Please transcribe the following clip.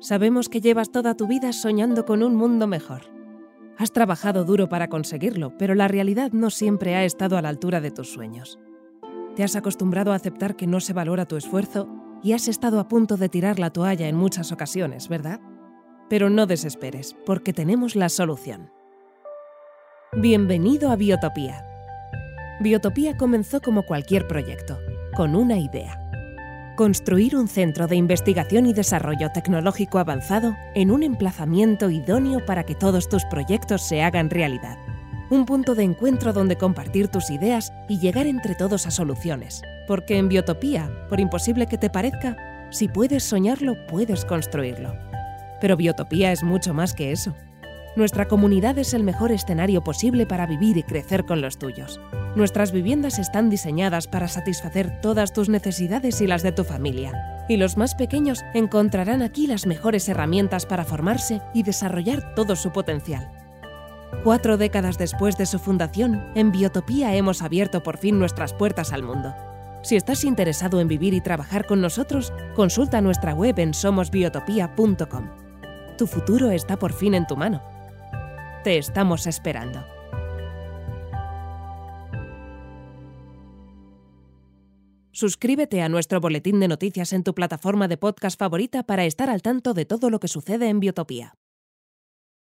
Sabemos que llevas toda tu vida soñando con un mundo mejor. Has trabajado duro para conseguirlo, pero la realidad no siempre ha estado a la altura de tus sueños. Te has acostumbrado a aceptar que no se valora tu esfuerzo y has estado a punto de tirar la toalla en muchas ocasiones, ¿verdad? Pero no desesperes, porque tenemos la solución. Bienvenido a Biotopía. Biotopía comenzó como cualquier proyecto, con una idea. Construir un centro de investigación y desarrollo tecnológico avanzado en un emplazamiento idóneo para que todos tus proyectos se hagan realidad. Un punto de encuentro donde compartir tus ideas y llegar entre todos a soluciones. Porque en Biotopía, por imposible que te parezca, si puedes soñarlo, puedes construirlo. Pero Biotopía es mucho más que eso. Nuestra comunidad es el mejor escenario posible para vivir y crecer con los tuyos. Nuestras viviendas están diseñadas para satisfacer todas tus necesidades y las de tu familia. Y los más pequeños encontrarán aquí las mejores herramientas para formarse y desarrollar todo su potencial. Cuatro décadas después de su fundación, en Biotopía hemos abierto por fin nuestras puertas al mundo. Si estás interesado en vivir y trabajar con nosotros, consulta nuestra web en somosbiotopía.com. Tu futuro está por fin en tu mano. Te estamos esperando. Suscríbete a nuestro boletín de noticias en tu plataforma de podcast favorita para estar al tanto de todo lo que sucede en Biotopía.